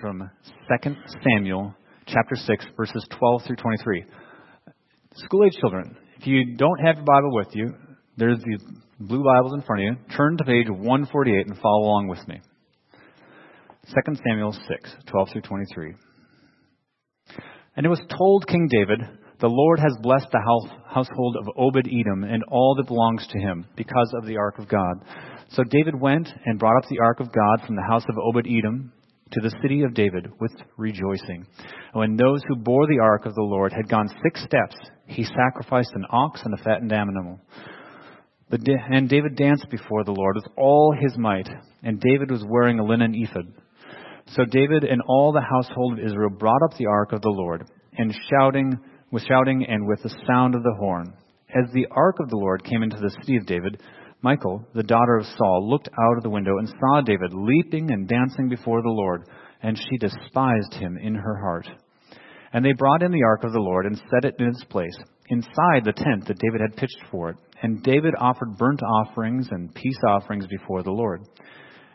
from 2 Samuel chapter 6, verses 12 through 23. School age children, if you don't have your Bible with you, there's these blue Bibles in front of you. Turn to page 148 and follow along with me. 2 Samuel 6, 12 through 23. And it was told King David, The Lord has blessed the house, household of Obed Edom and all that belongs to him because of the ark of God. So David went and brought up the ark of God from the house of Obed Edom to the city of David with rejoicing. And when those who bore the ark of the Lord had gone six steps, he sacrificed an ox and a fattened animal. And David danced before the Lord with all his might, and David was wearing a linen ephod. So David and all the household of Israel brought up the ark of the Lord, and shouting, with shouting and with the sound of the horn. As the ark of the Lord came into the city of David, Michal, the daughter of Saul, looked out of the window and saw David leaping and dancing before the Lord, and she despised him in her heart. And they brought in the ark of the Lord and set it in its place, inside the tent that David had pitched for it. And David offered burnt offerings and peace offerings before the Lord.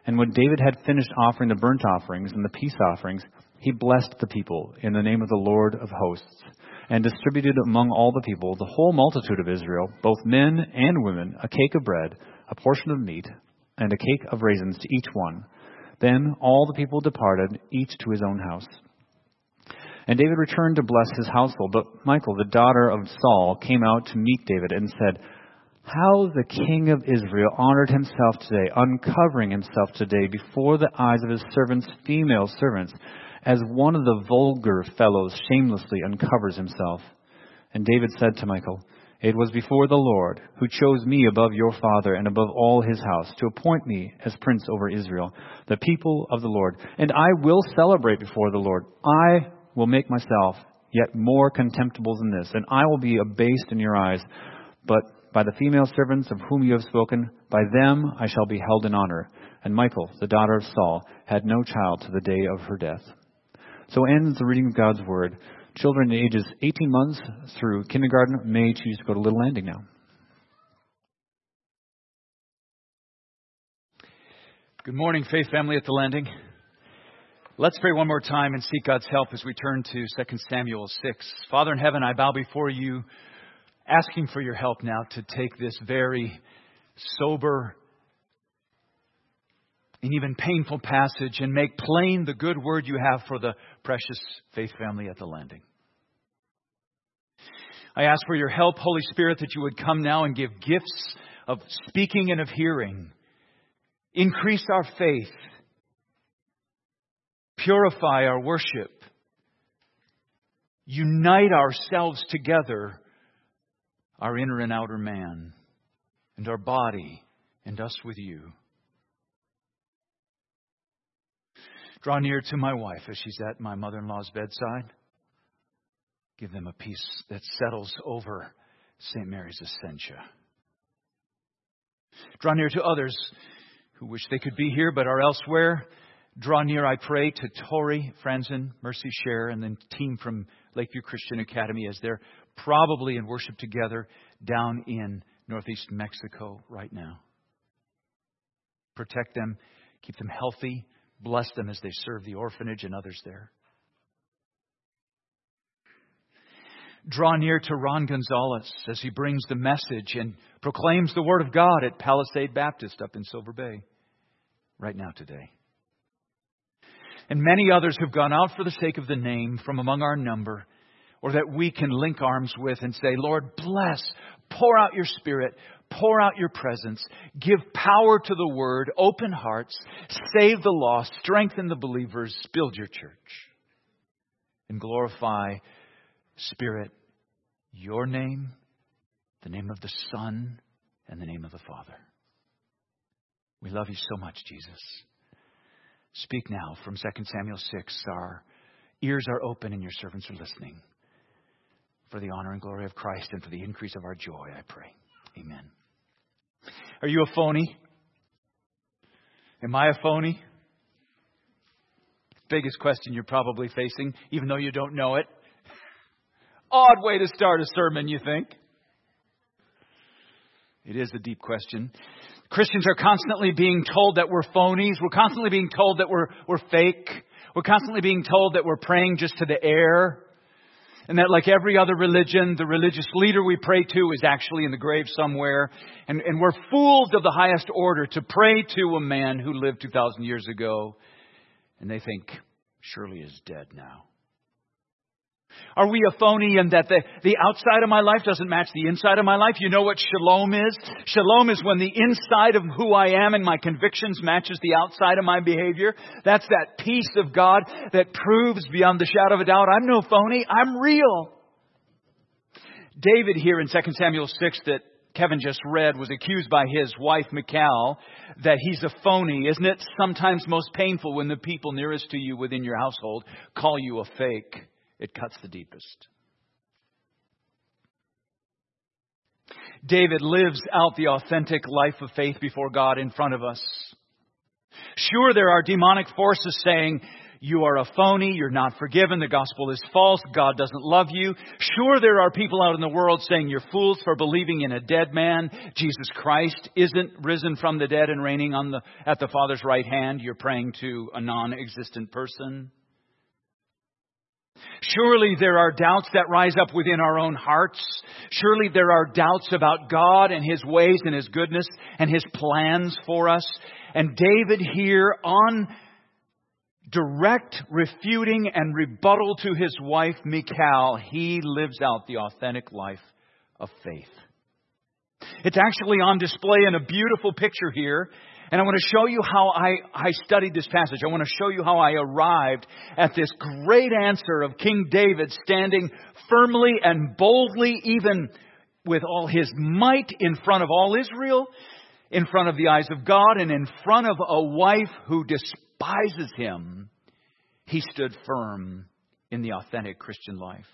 And when David had finished offering the burnt offerings and the peace offerings, he blessed the people in the name of the Lord of hosts and distributed among all the people, the whole multitude of Israel, both men and women, a cake of bread, a portion of meat, and a cake of raisins to each one. Then all the people departed, each to his own house. And David returned to bless his household. But Michal, the daughter of Saul, came out to meet David and said, How the king of Israel honored himself today, uncovering himself today before the eyes of his servants, female servants as one of the vulgar fellows shamelessly uncovers himself. And David said to Michal, It was before the Lord, who chose me above your father and above all his house, to appoint me as prince over Israel, the people of the Lord. And I will celebrate before the Lord. I will make myself yet more contemptible than this, and I will be abased in your eyes. But by the female servants of whom you have spoken, by them I shall be held in honor. And Michal, the daughter of Saul, had no child to the day of her death. So ends the reading of God's Word. Children ages 18 months through kindergarten may choose to go to Little Landing now. Good morning, Faith Family at the Landing. Let's pray one more time and seek God's help as we turn to 2 Samuel 6. Father in heaven, I bow before you, asking for your help now to take this very sober, an even painful passage and make plain the good word you have for the precious faith family at the landing. I ask for your help, Holy Spirit, that you would come now and give gifts of speaking and of hearing. Increase our faith. Purify our worship. Unite ourselves together, our inner and outer man, and our body, and us with you. Draw near to my wife as she's at my mother in law's bedside. Give them a peace that settles over St. Mary's Essentia. Draw near to others who wish they could be here but are elsewhere. Draw near, I pray, to Tori, Franzen, Mercy Share, and the team from Lakeview Christian Academy as they're probably in worship together down in northeast Mexico right now. Protect them, keep them healthy, Bless them as they serve the orphanage and others there. Draw near to Ron Gonzalez as he brings the message and proclaims the Word of God at Palisade Baptist up in Silver Bay right now today. And many others have gone out for the sake of the name from among our number, or that we can link arms with and say, Lord, bless, pour out your Spirit, Pour out your presence. Give power to the word. Open hearts. Save the lost. Strengthen the believers. Build your church. And glorify, Spirit, your name, the name of the Son, and the name of the Father. We love you so much, Jesus. Speak now from 2 Samuel 6. Our ears are open and your servants are listening. For the honor and glory of Christ and for the increase of our joy, I pray. Amen. Are you a phony? Am I a phony? Biggest question you're probably facing, even though you don't know it. Odd way to start a sermon, you think? It is a deep question. Christians are constantly being told that we're phonies. We're constantly being told that we're, we're fake. We're constantly being told that we're praying just to the air. And that, like every other religion, the religious leader we pray to is actually in the grave somewhere. And, and we're fools of the highest order to pray to a man who lived 2,000 years ago. And they think, surely is dead now. Are we a phony in that the, the outside of my life doesn't match the inside of my life? You know what shalom is? Shalom is when the inside of who I am and my convictions matches the outside of my behavior. That's that peace of God that proves beyond the shadow of a doubt I'm no phony, I'm real. David here in 2 Samuel 6 that Kevin just read was accused by his wife Michal that he's a phony. Isn't it sometimes most painful when the people nearest to you within your household call you a fake? It cuts the deepest. David lives out the authentic life of faith before God in front of us. Sure, there are demonic forces saying, you are a phony, you're not forgiven, the gospel is false, God doesn't love you. Sure, there are people out in the world saying you're fools for believing in a dead man. Jesus Christ isn't risen from the dead and reigning on the, at the Father's right hand. You're praying to a non-existent person. Surely there are doubts that rise up within our own hearts. Surely there are doubts about God and His ways and His goodness and His plans for us. And David here on direct refuting and rebuttal to his wife Michal, he lives out the authentic life of faith. It's actually on display in a beautiful picture here. And I want to show you how I, I studied this passage. I want to show you how I arrived at this great answer of King David standing firmly and boldly, even with all his might in front of all Israel, in front of the eyes of God, and in front of a wife who despises him. He stood firm in the authentic Christian life.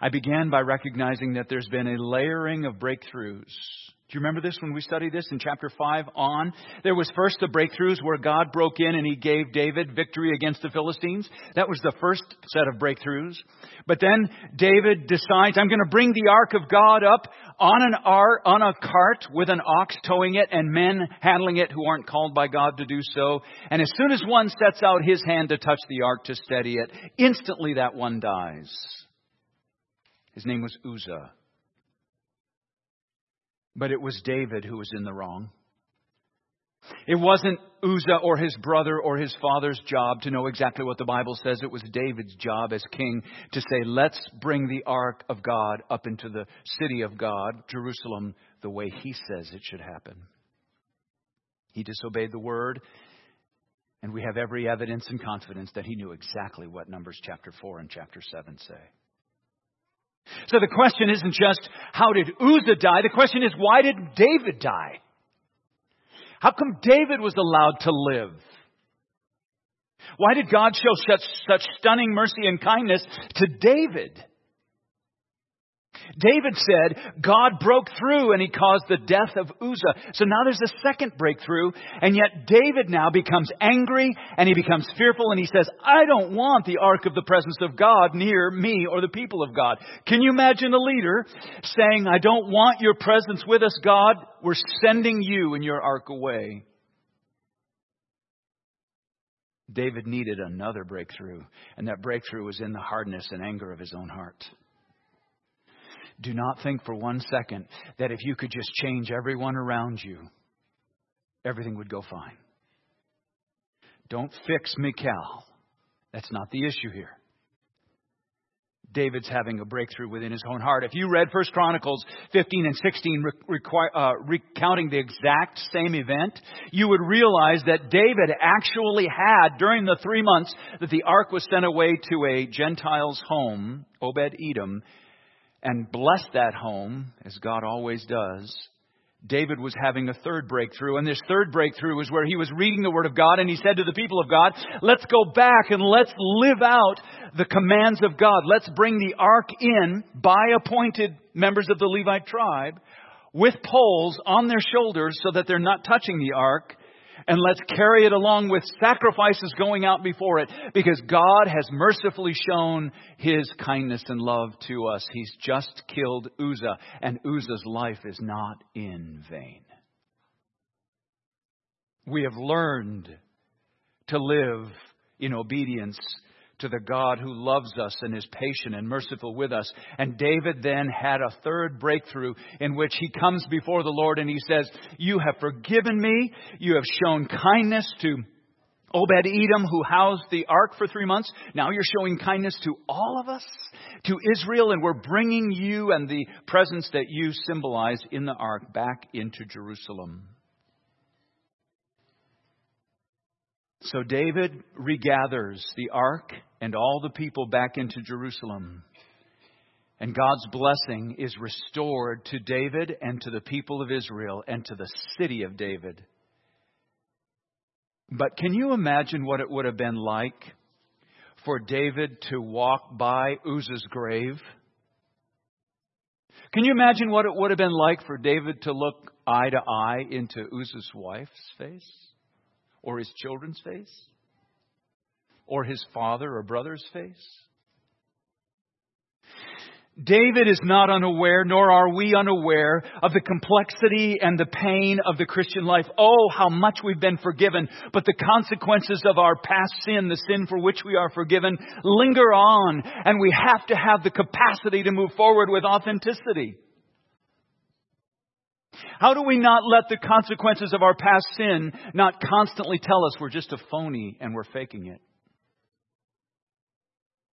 I began by recognizing that there's been a layering of breakthroughs. Do you remember this when we studied this in chapter 5 on? There was first the breakthroughs where God broke in and he gave David victory against the Philistines. That was the first set of breakthroughs. But then David decides, I'm going to bring the ark of God up on an ark, on a cart with an ox towing it and men handling it who aren't called by God to do so. And as soon as one sets out his hand to touch the ark to steady it, instantly that one dies. His name was Uzzah. But it was David who was in the wrong. It wasn't Uzzah or his brother or his father's job to know exactly what the Bible says. It was David's job as king to say, let's bring the ark of God up into the city of God, Jerusalem, the way he says it should happen. He disobeyed the word, and we have every evidence and confidence that he knew exactly what Numbers chapter 4 and chapter 7 say. So the question isn't just how did Uzzah die? The question is why did David die? How come David was allowed to live? Why did God show such, such stunning mercy and kindness to David? David said God broke through and he caused the death of Uzzah. So now there's a second breakthrough, and yet David now becomes angry and he becomes fearful and he says, I don't want the ark of the presence of God near me or the people of God. Can you imagine a leader saying, I don't want your presence with us, God? We're sending you and your ark away. David needed another breakthrough, and that breakthrough was in the hardness and anger of his own heart. Do not think for one second that if you could just change everyone around you, everything would go fine. Don't fix Michal. That's not the issue here. David's having a breakthrough within his own heart. If you read First Chronicles 15 and 16, uh, recounting the exact same event, you would realize that David actually had, during the three months that the ark was sent away to a Gentile's home, Obed Edom, and blessed that home, as God always does, David was having a third breakthrough. And this third breakthrough was where he was reading the Word of God and he said to the people of God, let's go back and let's live out the commands of God. Let's bring the ark in by appointed members of the Levite tribe with poles on their shoulders so that they're not touching the ark and let's carry it along with sacrifices going out before it because God has mercifully shown his kindness and love to us. He's just killed Uzzah, and Uzzah's life is not in vain. We have learned to live in obedience to the God who loves us and is patient and merciful with us. And David then had a third breakthrough in which he comes before the Lord and he says, You have forgiven me. You have shown kindness to Obed Edom, who housed the ark for three months. Now you're showing kindness to all of us, to Israel, and we're bringing you and the presence that you symbolize in the ark back into Jerusalem. So David regathers the ark and all the people back into Jerusalem. And God's blessing is restored to David and to the people of Israel and to the city of David. But can you imagine what it would have been like for David to walk by Uzzah's grave? Can you imagine what it would have been like for David to look eye to eye into Uzzah's wife's face? Or his children's face? Or his father or brother's face? David is not unaware, nor are we unaware of the complexity and the pain of the Christian life. Oh, how much we've been forgiven, but the consequences of our past sin, the sin for which we are forgiven, linger on, and we have to have the capacity to move forward with authenticity. How do we not let the consequences of our past sin not constantly tell us we're just a phony and we're faking it?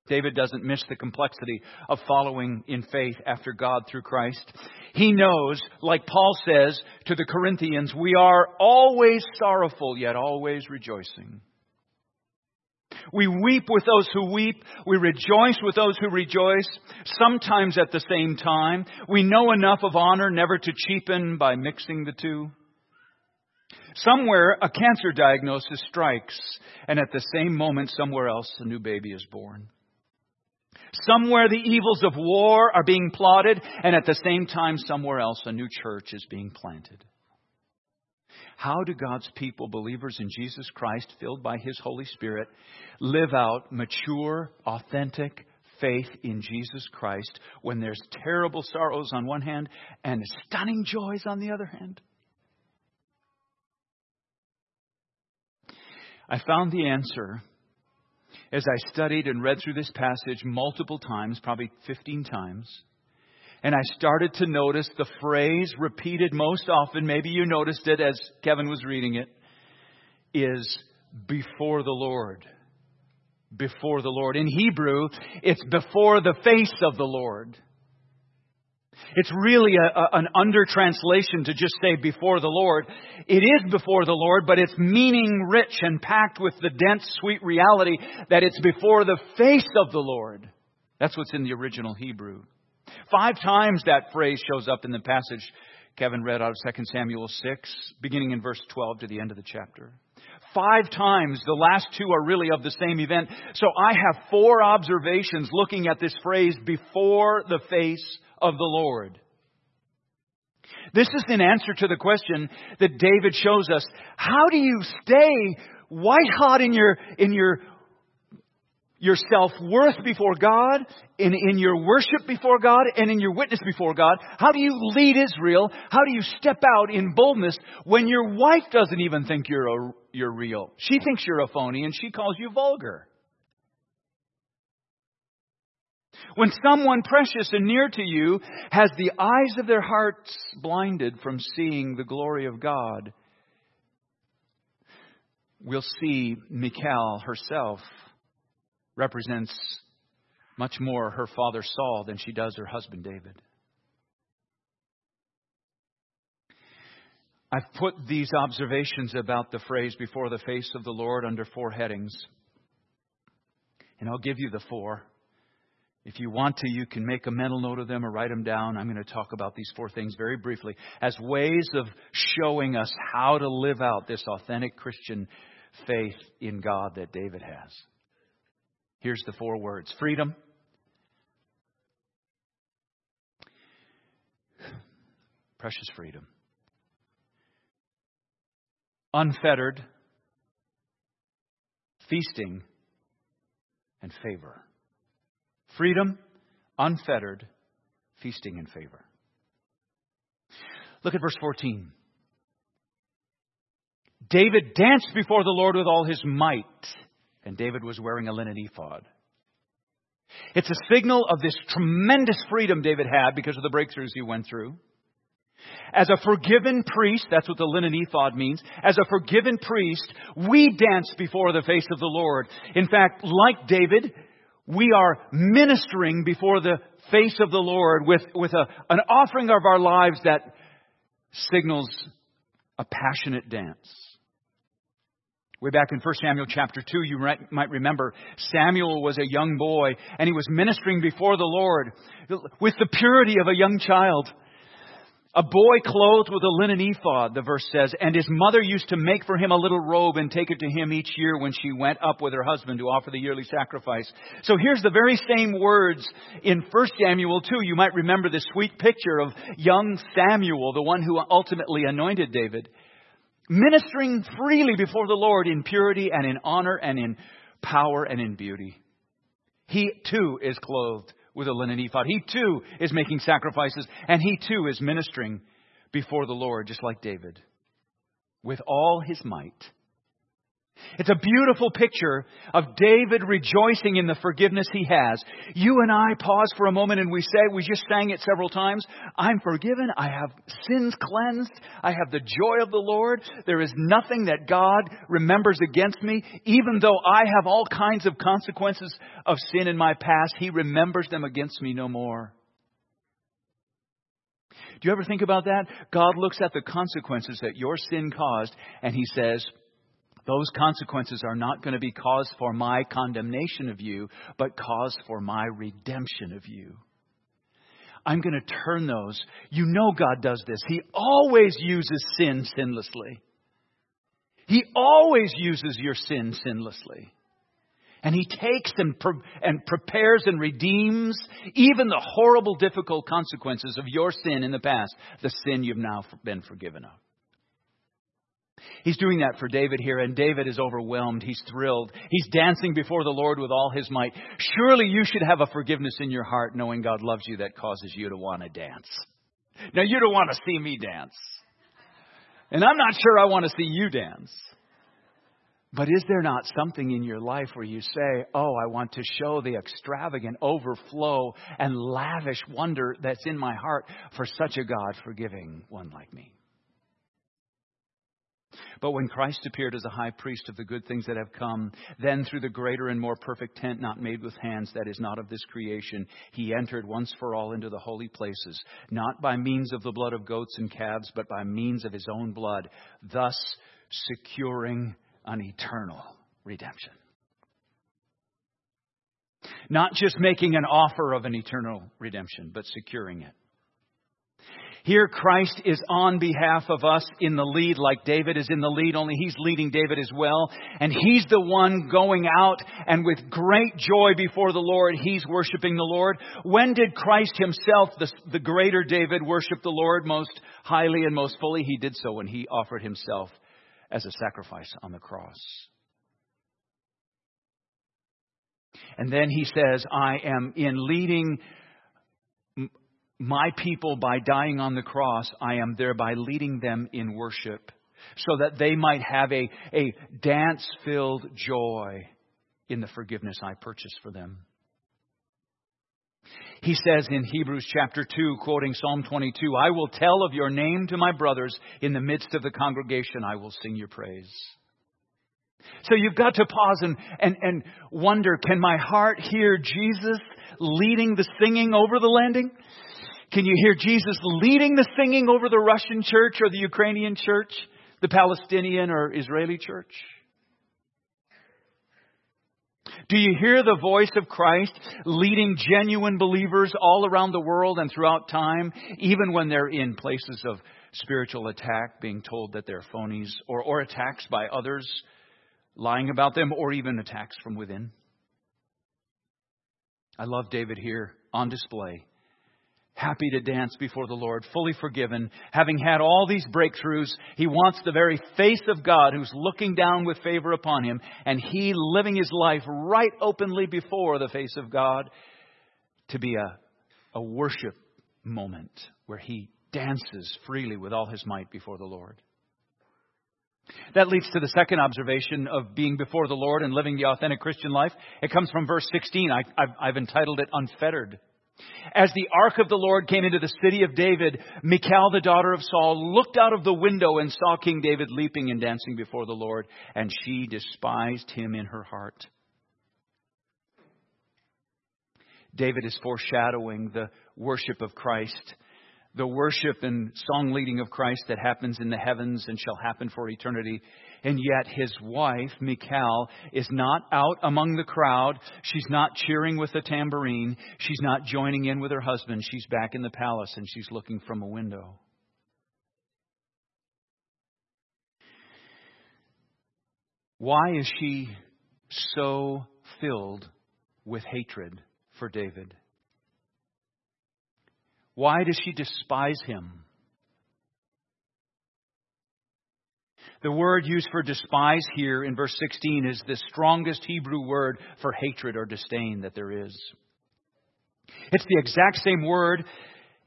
David doesn't miss the complexity of following in faith after God through Christ. He knows, like Paul says to the Corinthians, we are always sorrowful, yet always rejoicing. We weep with those who weep. We rejoice with those who rejoice, sometimes at the same time. We know enough of honor never to cheapen by mixing the two. Somewhere a cancer diagnosis strikes, and at the same moment, somewhere else, a new baby is born. Somewhere the evils of war are being plotted, and at the same time, somewhere else, a new church is being planted. How do God's people, believers in Jesus Christ, filled by His Holy Spirit, live out mature, authentic faith in Jesus Christ when there's terrible sorrows on one hand and stunning joys on the other hand? I found the answer as I studied and read through this passage multiple times, probably 15 times, and I started to notice the phrase repeated most often, maybe you noticed it as Kevin was reading it, is before the Lord. Before the Lord. In Hebrew, it's before the face of the Lord. It's really a, a, an under translation to just say before the Lord. It is before the Lord, but it's meaning rich and packed with the dense, sweet reality that it's before the face of the Lord. That's what's in the original Hebrew. Five times that phrase shows up in the passage Kevin read out of 2 Samuel 6, beginning in verse 12 to the end of the chapter. Five times, the last two are really of the same event. So I have four observations looking at this phrase, before the face of the Lord. This is in answer to the question that David shows us. How do you stay white hot in your, in your, your self worth before God, in, in your worship before God, and in your witness before God? How do you lead Israel? How do you step out in boldness when your wife doesn't even think you're, a, you're real? She thinks you're a phony and she calls you vulgar. When someone precious and near to you has the eyes of their hearts blinded from seeing the glory of God, we'll see Michal herself represents much more her father Saul than she does her husband David. I've put these observations about the phrase before the face of the Lord under four headings. And I'll give you the four. If you want to, you can make a mental note of them or write them down. I'm going to talk about these four things very briefly as ways of showing us how to live out this authentic Christian faith in God that David has. Here's the four words freedom, precious freedom, unfettered, feasting, and favor. Freedom, unfettered, feasting and favor. Look at verse 14. David danced before the Lord with all his might, and David was wearing a linen ephod. It's a signal of this tremendous freedom David had because of the breakthroughs he went through. As a forgiven priest, that's what the linen ephod means. As a forgiven priest, we dance before the face of the Lord. In fact, like David, we are ministering before the face of the Lord with, with a, an offering of our lives that signals a passionate dance. Way back in 1 Samuel chapter 2, you might remember Samuel was a young boy and he was ministering before the Lord with the purity of a young child. A boy clothed with a linen ephod, the verse says, and his mother used to make for him a little robe and take it to him each year when she went up with her husband to offer the yearly sacrifice. So here's the very same words in 1 Samuel 2. You might remember this sweet picture of young Samuel, the one who ultimately anointed David, ministering freely before the Lord in purity and in honor and in power and in beauty. He too is clothed with a linen ephod. He too is making sacrifices, and he too is ministering before the Lord, just like David, with all his might. It's a beautiful picture of David rejoicing in the forgiveness he has. You and I pause for a moment and we say, we just sang it several times, I'm forgiven. I have sins cleansed. I have the joy of the Lord. There is nothing that God remembers against me. Even though I have all kinds of consequences of sin in my past, He remembers them against me no more. Do you ever think about that? God looks at the consequences that your sin caused and He says, those consequences are not going to be cause for my condemnation of you, but cause for my redemption of you. I'm going to turn those. You know God does this. He always uses sin sinlessly. He always uses your sin sinlessly. And He takes and, pre- and prepares and redeems even the horrible, difficult consequences of your sin in the past, the sin you've now been forgiven of. He's doing that for David here, and David is overwhelmed. He's thrilled. He's dancing before the Lord with all his might. Surely you should have a forgiveness in your heart, knowing God loves you, that causes you to want to dance. Now, you don't want to see me dance. And I'm not sure I want to see you dance. But is there not something in your life where you say, Oh, I want to show the extravagant overflow and lavish wonder that's in my heart for such a God forgiving one like me? But when Christ appeared as a high priest of the good things that have come, then through the greater and more perfect tent not made with hands, that is not of this creation, he entered once for all into the holy places, not by means of the blood of goats and calves, but by means of his own blood, thus securing an eternal redemption. Not just making an offer of an eternal redemption, but securing it. Here, Christ is on behalf of us in the lead, like David is in the lead, only he's leading David as well. And he's the one going out and with great joy before the Lord, he's worshiping the Lord. When did Christ himself, the, the greater David, worship the Lord most highly and most fully? He did so when he offered himself as a sacrifice on the cross. And then he says, I am in leading my people by dying on the cross, I am thereby leading them in worship so that they might have a, a dance filled joy in the forgiveness I purchased for them. He says in Hebrews chapter 2, quoting Psalm 22, I will tell of your name to my brothers. In the midst of the congregation, I will sing your praise. So you've got to pause and, and, and wonder can my heart hear Jesus leading the singing over the landing? Can you hear Jesus leading the singing over the Russian church or the Ukrainian church, the Palestinian or Israeli church? Do you hear the voice of Christ leading genuine believers all around the world and throughout time, even when they're in places of spiritual attack, being told that they're phonies, or, or attacks by others lying about them, or even attacks from within? I love David here on display happy to dance before the Lord, fully forgiven, having had all these breakthroughs. He wants the very face of God who's looking down with favor upon him, and he living his life right openly before the face of God to be a, a worship moment where he dances freely with all his might before the Lord. That leads to the second observation of being before the Lord and living the authentic Christian life. It comes from verse 16. I, have entitled it Unfettered. As the ark of the Lord came into the city of David, Michal, the daughter of Saul, looked out of the window and saw King David leaping and dancing before the Lord, and she despised him in her heart. David is foreshadowing the worship of Christ the worship and song leading of Christ that happens in the heavens and shall happen for eternity. And yet his wife, Michal, is not out among the crowd. She's not cheering with a tambourine. She's not joining in with her husband. She's back in the palace and she's looking from a window. Why is she so filled with hatred for David? Why does she despise him? The word used for despise here in verse 16 is the strongest Hebrew word for hatred or disdain that there is. It's the exact same word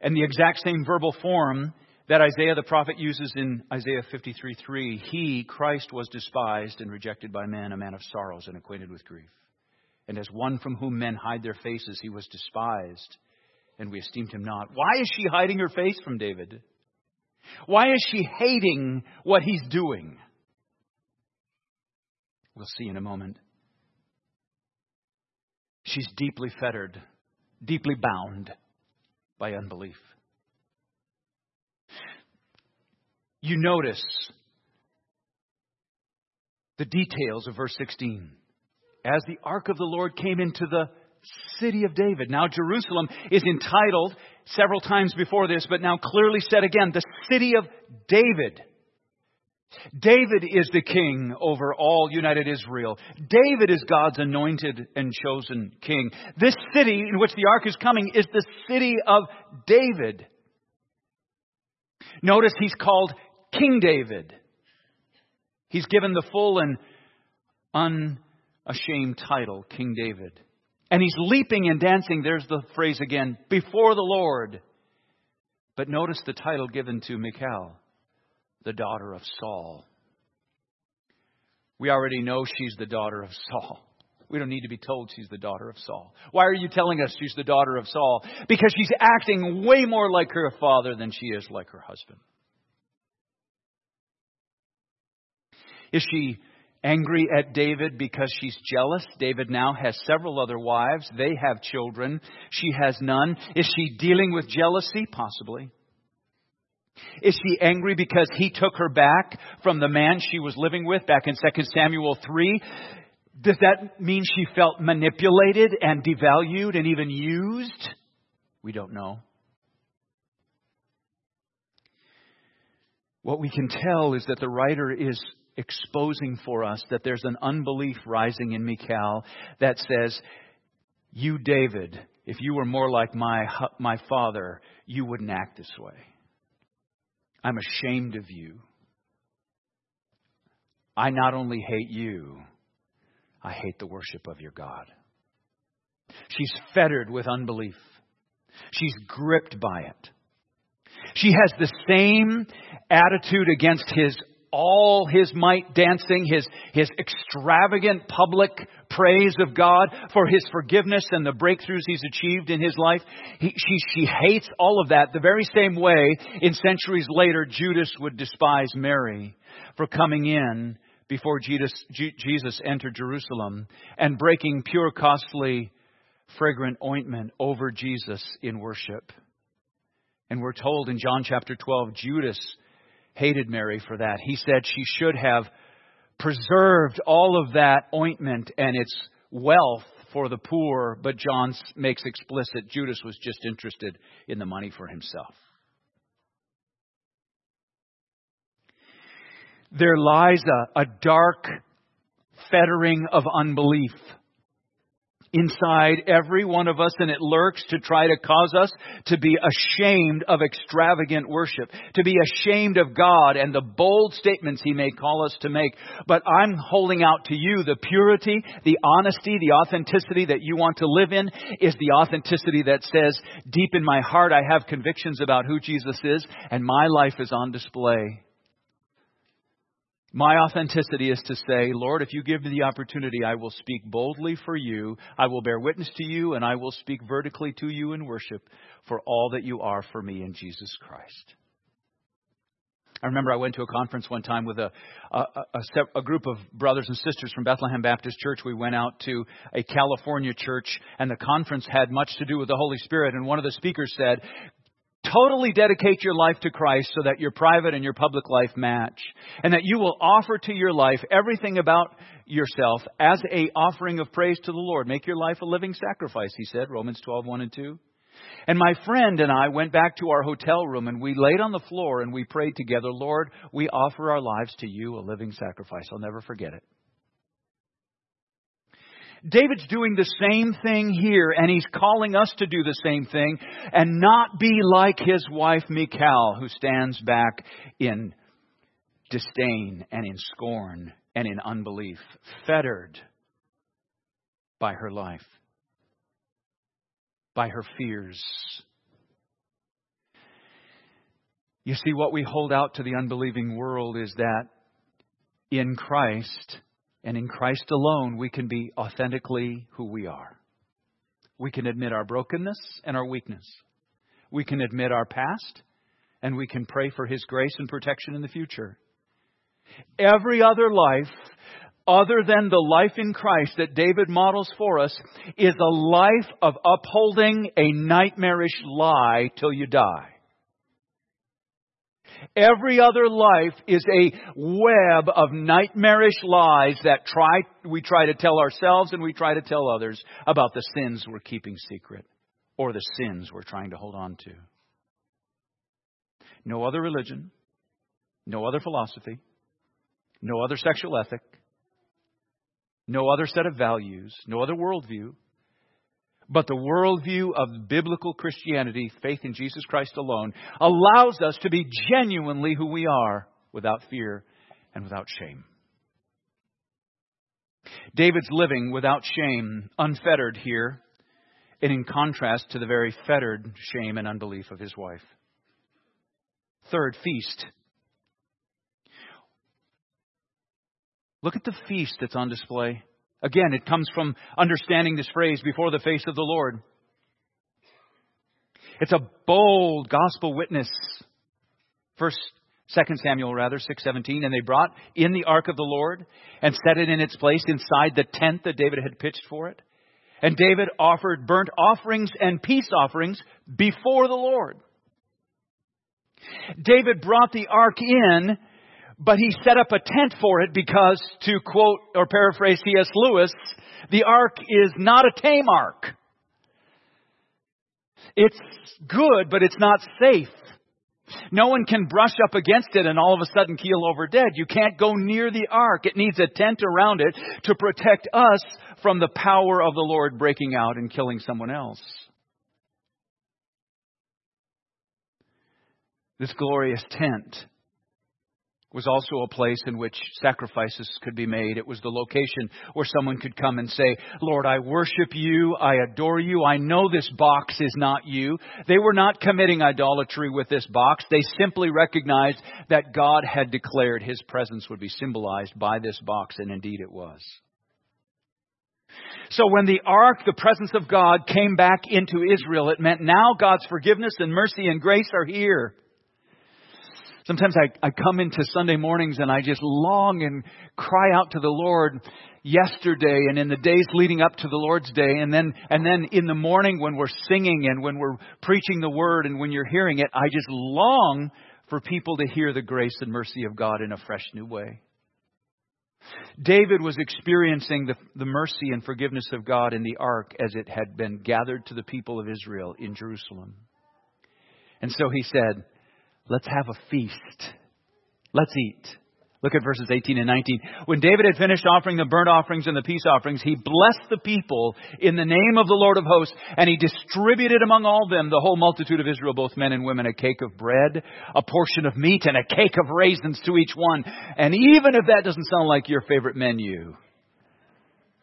and the exact same verbal form that Isaiah the prophet uses in Isaiah 53:3. He, Christ, was despised and rejected by men, a man of sorrows and acquainted with grief. And as one from whom men hide their faces, he was despised and we esteemed him not. Why is she hiding her face from David? Why is she hating what he's doing? We'll see in a moment. She's deeply fettered, deeply bound by unbelief. You notice the details of verse 16. As the ark of the Lord came into the city of David. Now, Jerusalem is entitled several times before this, but now clearly said again, the city of David. David is the king over all united Israel. David is God's anointed and chosen king. This city in which the ark is coming is the city of David. Notice he's called King David. He's given the full and unashamed title, King David. And he's leaping and dancing, there's the phrase again, before the Lord. But notice the title given to Michal, the daughter of Saul. We already know she's the daughter of Saul. We don't need to be told she's the daughter of Saul. Why are you telling us she's the daughter of Saul? Because she's acting way more like her father than she is like her husband. Is she angry at David because she's jealous. David now has several other wives. They have children. She has none. Is she dealing with jealousy? Possibly. Is she angry because he took her back from the man she was living with back in 2 Samuel 3? Does that mean she felt manipulated and devalued and even used? We don't know. What we can tell is that the writer is exposing for us that there's an unbelief rising in Michal that says, You, David, if you were more like my, my father, you wouldn't act this way. I'm ashamed of you. I not only hate you, I hate the worship of your God. She's fettered with unbelief. She's gripped by it. She has the same attitude against his all his might dancing, his, his extravagant public praise of God for his forgiveness and the breakthroughs he's achieved in his life. He, she, she hates all of that the very same way in centuries later Judas would despise Mary for coming in before Jesus, Jesus entered Jerusalem and breaking pure, costly, fragrant ointment over Jesus in worship. And we're told in John chapter 12, Judas hated Mary for that. He said she should have preserved all of that ointment and its wealth for the poor, but John makes explicit Judas was just interested in the money for himself. There lies a, a dark fettering of unbelief inside every one of us and it lurks to try to cause us to be ashamed of extravagant worship, to be ashamed of God and the bold statements He may call us to make. But I'm holding out to you the purity, the honesty, the authenticity that you want to live in is the authenticity that says, deep in my heart I have convictions about who Jesus is and my life is on display. My authenticity is to say, Lord, if you give me the opportunity, I will speak boldly for you. I will bear witness to you, and I will speak vertically to you in worship for all that you are for me in Jesus Christ. I remember I went to a conference one time with a, a, a, a, group of brothers and sisters from Bethlehem Baptist Church. We went out to a California church, and the conference had much to do with the Holy Spirit. And one of the speakers said, Totally dedicate your life to Christ so that your private and your public life match. And that you will offer to your life everything about yourself as a offering of praise to the Lord. Make your life a living sacrifice, he said, Romans 12, 1 and 2. And my friend and I went back to our hotel room and we laid on the floor and we prayed together, Lord, we offer our lives to you, a living sacrifice. I'll never forget it. David's doing the same thing here, and he's calling us to do the same thing and not be like his wife Michal, who stands back in disdain and in scorn and in unbelief, fettered by her life, by her fears. You see, what we hold out to the unbelieving world is that in Christ, and in Christ alone, we can be authentically who we are. We can admit our brokenness and our weakness. We can admit our past, and we can pray for His grace and protection in the future. Every other life, other than the life in Christ that David models for us, is a life of upholding a nightmarish lie till you die. Every other life is a web of nightmarish lies that try, we try to tell ourselves and we try to tell others about the sins we're keeping secret or the sins we're trying to hold on to. No other religion, no other philosophy, no other sexual ethic, no other set of values, no other worldview but the worldview of biblical Christianity, faith in Jesus Christ alone, allows us to be genuinely who we are without fear and without shame. David's living without shame, unfettered here, and in contrast to the very fettered shame and unbelief of his wife. Third, feast. Look at the feast that's on display. Again, it comes from understanding this phrase, before the face of the Lord. It's a bold gospel witness. First, Second Samuel rather, 617, and they brought in the ark of the Lord and set it in its place inside the tent that David had pitched for it. And David offered burnt offerings and peace offerings before the Lord. David brought the ark in but he set up a tent for it because, to quote or paraphrase C.S. Lewis, the ark is not a tame ark. It's good, but it's not safe. No one can brush up against it and all of a sudden keel over dead. You can't go near the ark. It needs a tent around it to protect us from the power of the Lord breaking out and killing someone else. This glorious tent was also a place in which sacrifices could be made. It was the location where someone could come and say, Lord, I worship you. I adore you. I know this box is not you. They were not committing idolatry with this box. They simply recognized that God had declared his presence would be symbolized by this box, and indeed it was. So when the ark, the presence of God, came back into Israel, it meant now God's forgiveness and mercy and grace are here. Sometimes I, I come into Sunday mornings and I just long and cry out to the Lord yesterday and in the days leading up to the Lord's day and then and then in the morning when we're singing and when we're preaching the word and when you're hearing it I just long for people to hear the grace and mercy of God in a fresh new way. David was experiencing the, the mercy and forgiveness of God in the ark as it had been gathered to the people of Israel in Jerusalem. And so he said, Let's have a feast. Let's eat. Look at verses 18 and 19. When David had finished offering the burnt offerings and the peace offerings, he blessed the people in the name of the Lord of hosts, and he distributed among all them, the whole multitude of Israel, both men and women, a cake of bread, a portion of meat, and a cake of raisins to each one. And even if that doesn't sound like your favorite menu,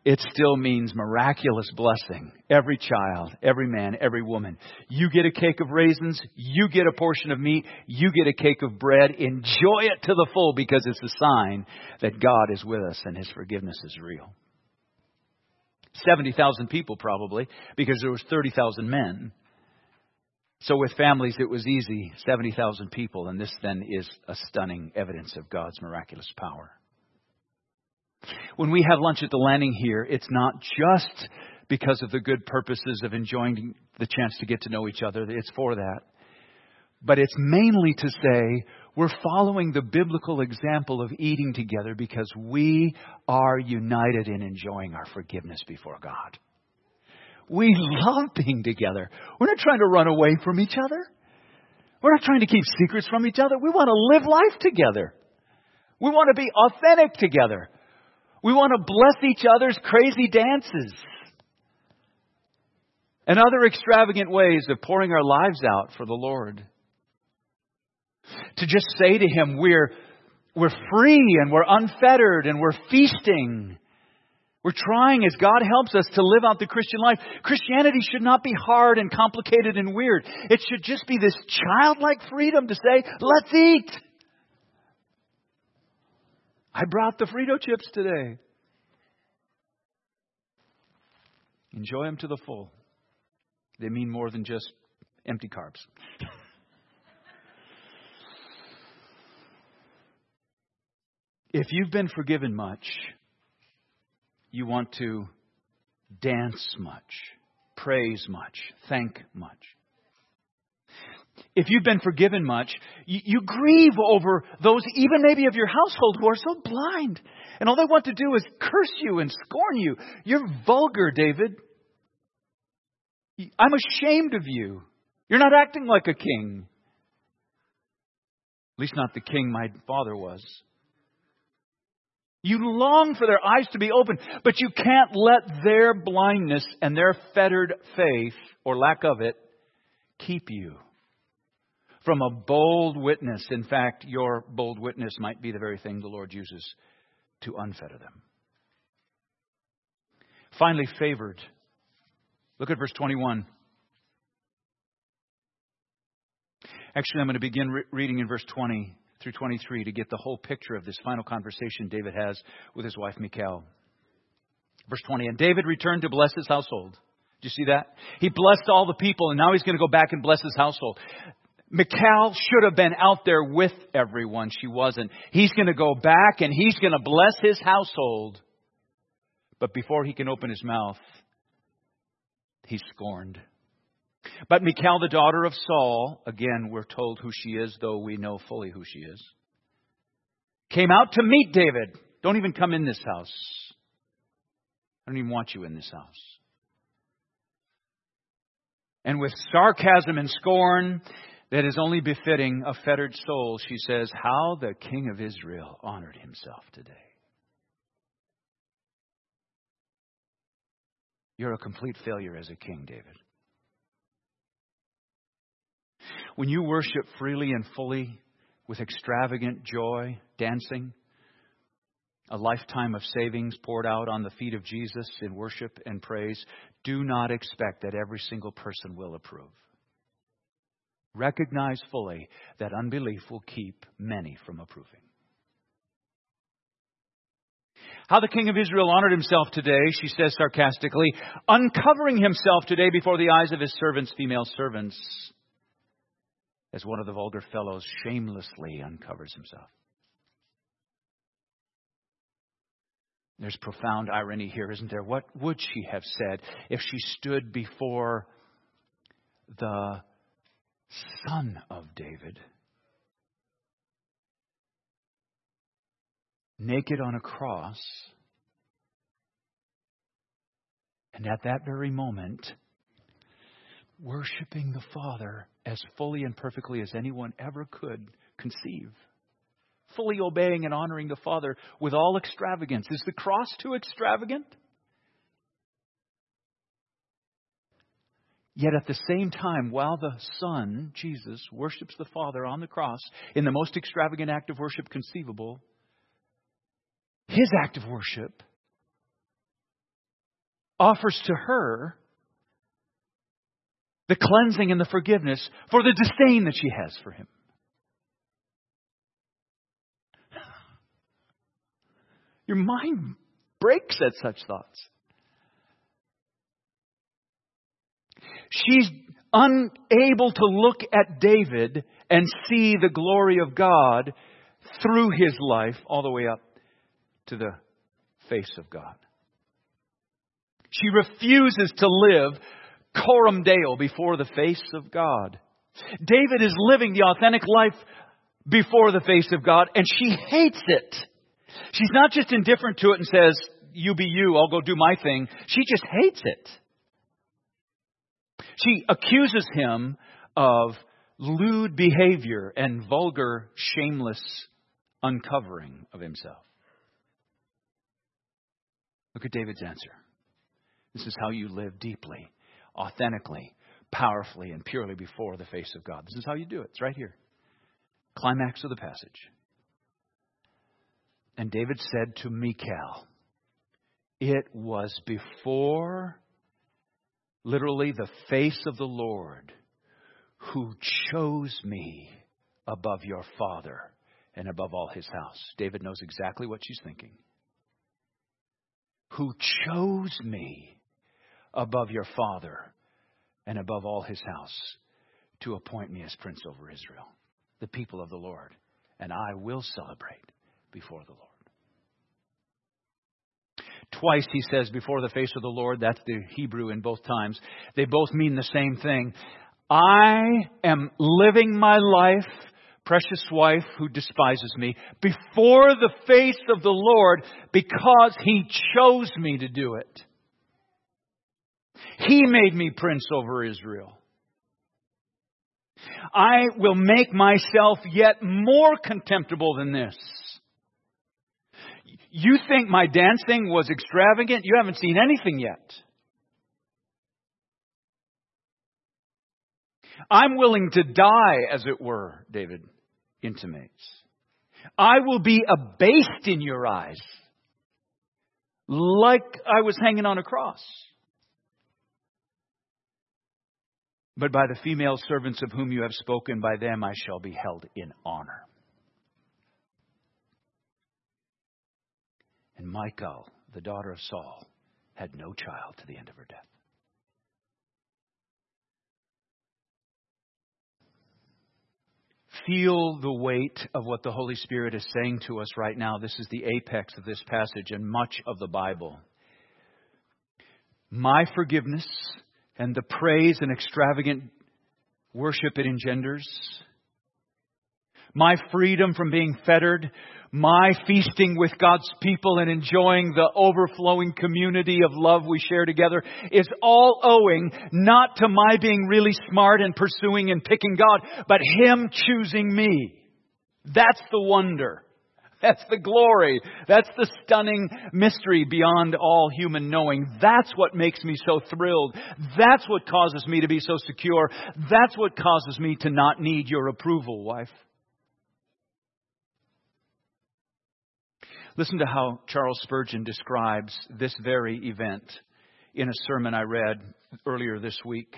it still means miraculous blessing. Every child, every man, every woman. You get a cake of raisins, you get a portion of meat, you get a cake of bread. Enjoy it to the full because it's a sign that God is with us and His forgiveness is real. 70,000 people probably because there was 30,000 men. So with families it was easy, 70,000 people and this then is a stunning evidence of God's miraculous power. When we have lunch at the landing here, it's not just because of the good purposes of enjoying the chance to get to know each other. It's for that. But it's mainly to say we're following the biblical example of eating together because we are united in enjoying our forgiveness before God. We love being together. We're not trying to run away from each other. We're not trying to keep secrets from each other. We want to live life together. We want to be authentic together. We want to bless each other's crazy dances and other extravagant ways of pouring our lives out for the Lord. To just say to Him, we're, we're free and we're unfettered and we're feasting. We're trying as God helps us to live out the Christian life. Christianity should not be hard and complicated and weird. It should just be this childlike freedom to say, let's eat. I brought the Frito chips today. Enjoy them to the full. They mean more than just empty carbs. if you've been forgiven much, you want to dance much, praise much, thank much if you've been forgiven much, you, you, grieve over those, even maybe of your household, who are so blind. And all they want to do is curse you and scorn you. You're vulgar, David. I'm ashamed of you. You're not acting like a king. At least, not the king my father was. You long for their eyes to be open, but you can't let their blindness and their fettered faith, or lack of it, keep you from a bold witness. In fact, your bold witness might be the very thing the Lord uses to unfetter them. Finally, favored. Look at verse 21. Actually, I'm going to begin re- reading in verse 20 through 23 to get the whole picture of this final conversation David has with his wife Michal. Verse 20. And David returned to bless his household. Do you see that? He blessed all the people, and now he's going to go back and bless his household. Michal should have been out there with everyone. She wasn't. He's going to go back and he's going to bless his household. But before he can open his mouth, he's scorned. But Michal, the daughter of Saul, again, we're told who she is, though we know fully who she is, came out to meet David. Don't even come in this house. I don't even want you in this house. And with sarcasm and scorn, that is only befitting a fettered soul, she says, How the King of Israel honored himself today. You're a complete failure as a king, David. When you worship freely and fully with extravagant joy, dancing, a lifetime of savings poured out on the feet of Jesus in worship and praise, do not expect that every single person will approve. Recognize fully that unbelief will keep many from approving. How the king of Israel honored himself today, she says sarcastically, uncovering himself today before the eyes of his servants, female servants, as one of the vulgar fellows shamelessly uncovers himself. There's profound irony here, isn't there? What would she have said if she stood before the son of David, naked on a cross, and at that very moment, worshiping the Father as fully and perfectly as anyone ever could conceive. Fully obeying and honoring the Father with all extravagance. Is the cross too extravagant? Yet at the same time, while the Son, Jesus, worships the Father on the cross in the most extravagant act of worship conceivable, his act of worship offers to her the cleansing and the forgiveness for the disdain that she has for him. Your mind breaks at such thoughts. She's unable to look at David and see the glory of God through his life all the way up to the face of God. She refuses to live coram deo before the face of God. David is living the authentic life before the face of God, and she hates it. She's not just indifferent to it and says, You be you, I'll go do my thing. She just hates it. She accuses him of lewd behavior and vulgar, shameless uncovering of himself. Look at David's answer. This is how you live deeply, authentically, powerfully, and purely before the face of God. This is how you do it. It's right here. Climax of the passage. And David said to Michal, It was before, literally, the face of the Lord who chose me above your father and above all his house. David knows exactly what she's thinking. Who chose me above your father and above all his house to appoint me as prince over Israel, the people of the Lord, and I will celebrate before the Lord. Twice he says before the face of the Lord, that's the Hebrew in both times. They both mean the same thing. I am living my life, precious wife who despises me, before the face of the Lord because he chose me to do it. He made me prince over Israel. I will make myself yet more contemptible than this. You think my dancing was extravagant? You haven't seen anything yet. I'm willing to die, as it were, David intimates. I will be abased in your eyes, like I was hanging on a cross. But by the female servants of whom you have spoken, by them I shall be held in honor. And Michal, the daughter of Saul, had no child to the end of her death. Feel the weight of what the Holy Spirit is saying to us right now. This is the apex of this passage and much of the Bible. My forgiveness and the praise and extravagant worship it engenders. My freedom from being fettered my feasting with God's people and enjoying the overflowing community of love we share together is all owing not to my being really smart and pursuing and picking God, but Him choosing me. That's the wonder. That's the glory. That's the stunning mystery beyond all human knowing. That's what makes me so thrilled. That's what causes me to be so secure. That's what causes me to not need your approval, wife. Listen to how Charles Spurgeon describes this very event in a sermon I read earlier this week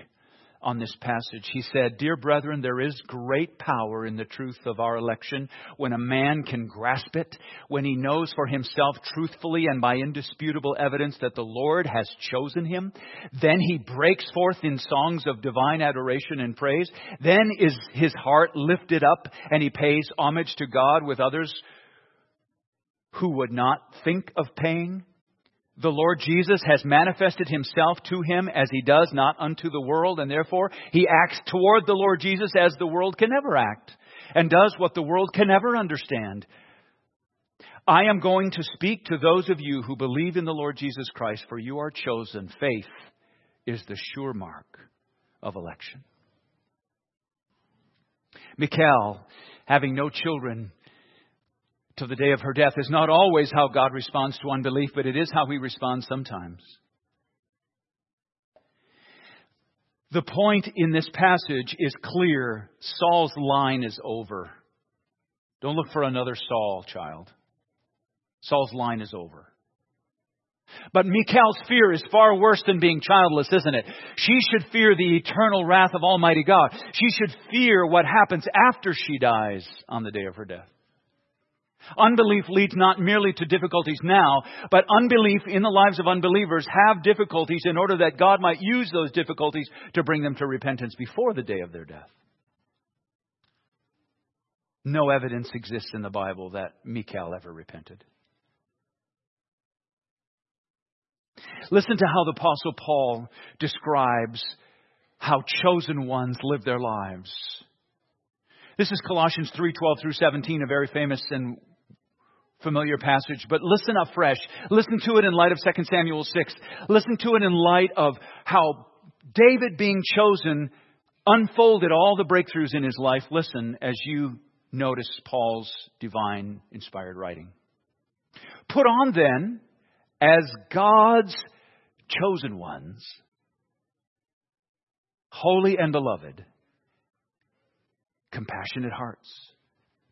on this passage. He said, Dear brethren, there is great power in the truth of our election when a man can grasp it, when he knows for himself truthfully and by indisputable evidence that the Lord has chosen him. Then he breaks forth in songs of divine adoration and praise. Then is his heart lifted up and he pays homage to God with others who would not think of paying? The Lord Jesus has manifested himself to him as he does not unto the world, and therefore he acts toward the Lord Jesus as the world can never act, and does what the world can never understand. I am going to speak to those of you who believe in the Lord Jesus Christ, for you are chosen. Faith is the sure mark of election. Michal, having no children, to the day of her death is not always how God responds to unbelief, but it is how he responds sometimes. The point in this passage is clear. Saul's line is over. Don't look for another Saul, child. Saul's line is over. But Michal's fear is far worse than being childless, isn't it? She should fear the eternal wrath of Almighty God. She should fear what happens after she dies on the day of her death. Unbelief leads not merely to difficulties now, but unbelief in the lives of unbelievers have difficulties in order that God might use those difficulties to bring them to repentance before the day of their death. No evidence exists in the Bible that Michal ever repented. Listen to how the Apostle Paul describes how chosen ones live their lives. This is Colossians 3:12 through 17, a very famous and familiar passage, but listen afresh. Listen to it in light of 2 Samuel 6. Listen to it in light of how David being chosen unfolded all the breakthroughs in his life. Listen as you notice Paul's divine inspired writing. Put on then as God's chosen ones, holy and beloved, compassionate hearts,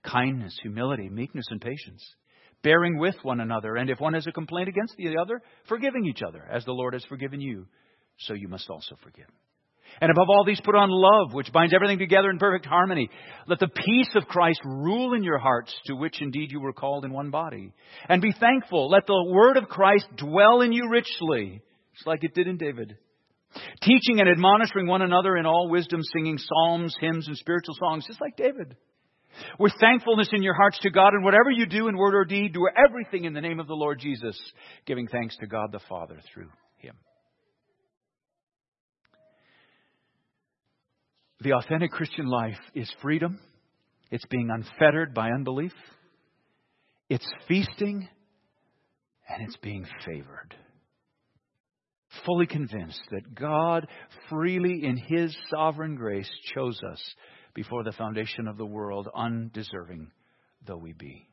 kindness, humility, meekness, and patience, bearing with one another, and if one has a complaint against the other, forgiving each other, as the Lord has forgiven you, so you must also forgive. And above all these, put on love, which binds everything together in perfect harmony. Let the peace of Christ rule in your hearts, to which indeed you were called in one body. And be thankful. Let the word of Christ dwell in you richly, just like it did in David. Teaching and admonishing one another in all wisdom, singing psalms, hymns, and spiritual songs, just like David. With thankfulness in your hearts to God, and whatever you do in word or deed, do everything in the name of the Lord Jesus, giving thanks to God the Father through him. The authentic Christian life is freedom. It's being unfettered by unbelief. It's feasting. And it's being favored. Fully convinced that God freely in His sovereign grace chose us before the foundation of the world, undeserving though we be.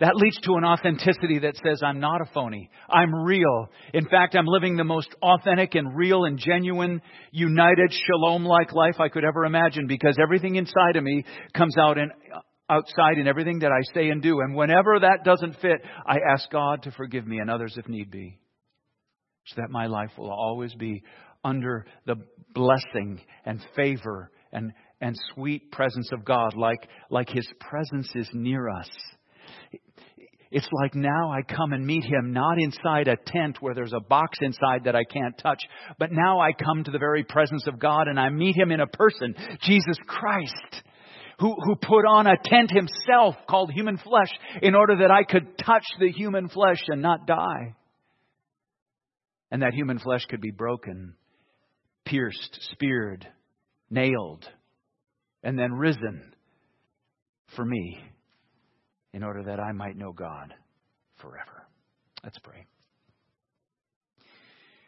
That leads to an authenticity that says, I'm not a phony. I'm real. In fact, I'm living the most authentic and real and genuine, united, shalom like life I could ever imagine because everything inside of me comes out and outside in everything that I say and do. And whenever that doesn't fit, I ask God to forgive me and others if need be. So that my life will always be under the blessing and favor and, and sweet presence of God, like, like His presence is near us it's like now I come and meet him not inside a tent where there's a box inside that I can't touch, but now I come to the very presence of God and I meet him in a person, Jesus Christ, who, who put on a tent himself called human flesh in order that I could touch the human flesh and not die. And that human flesh could be broken, pierced, speared, nailed, and then risen for me in order that I might know God forever. Let's pray.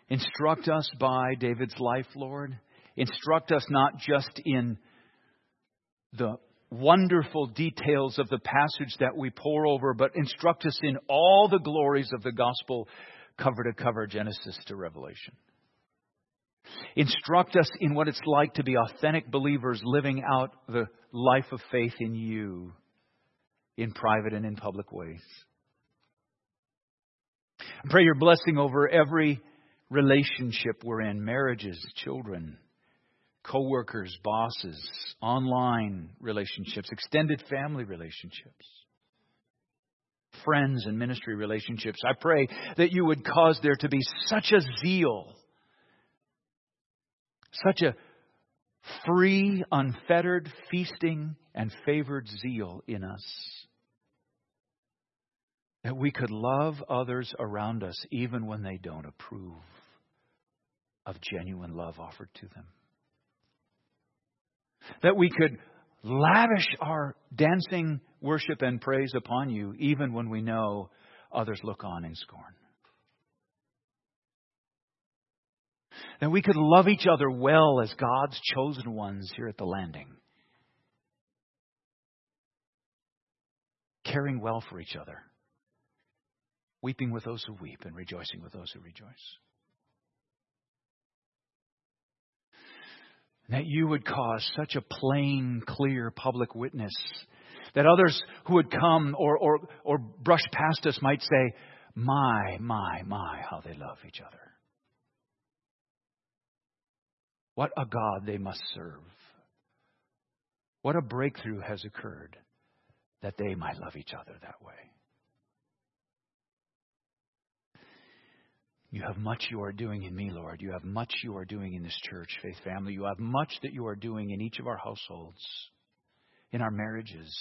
Instruct us by David's life, Lord. Instruct us not just in the wonderful details of the passage that we pore over, but instruct us in all the glories of the gospel, cover to cover, Genesis to Revelation. Instruct us in what it's like to be authentic believers living out the life of faith in you in private and in public ways. I pray your blessing over every relationship we're in marriages, children, co workers, bosses, online relationships, extended family relationships, friends and ministry relationships. I pray that you would cause there to be such a zeal, such a free, unfettered, feasting, and favored zeal in us that we could love others around us even when they don't approve of genuine love offered to them. That we could lavish our dancing worship and praise upon you even when we know others look on in scorn. That we could love each other well as God's chosen ones here at the landing. Caring well for each other weeping with those who weep and rejoicing with those who rejoice. That you would cause such a plain, clear public witness that others who would come or, or, or brush past us might say, My, my, my, how they love each other. What a God they must serve. What a breakthrough has occurred that they might love each other that way. You have much you are doing in me, Lord. You have much you are doing in this church, faith family. You have much that you are doing in each of our households, in our marriages.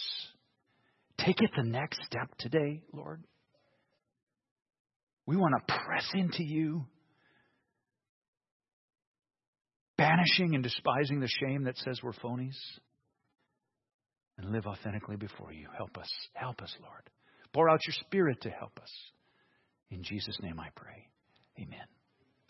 Take it the next step today, Lord. We want to press into you, banishing and despising the shame that says we're phonies, and live authentically before you. Help us. Help us, Lord. Pour out your Spirit to help us. In Jesus' name I pray. Amen.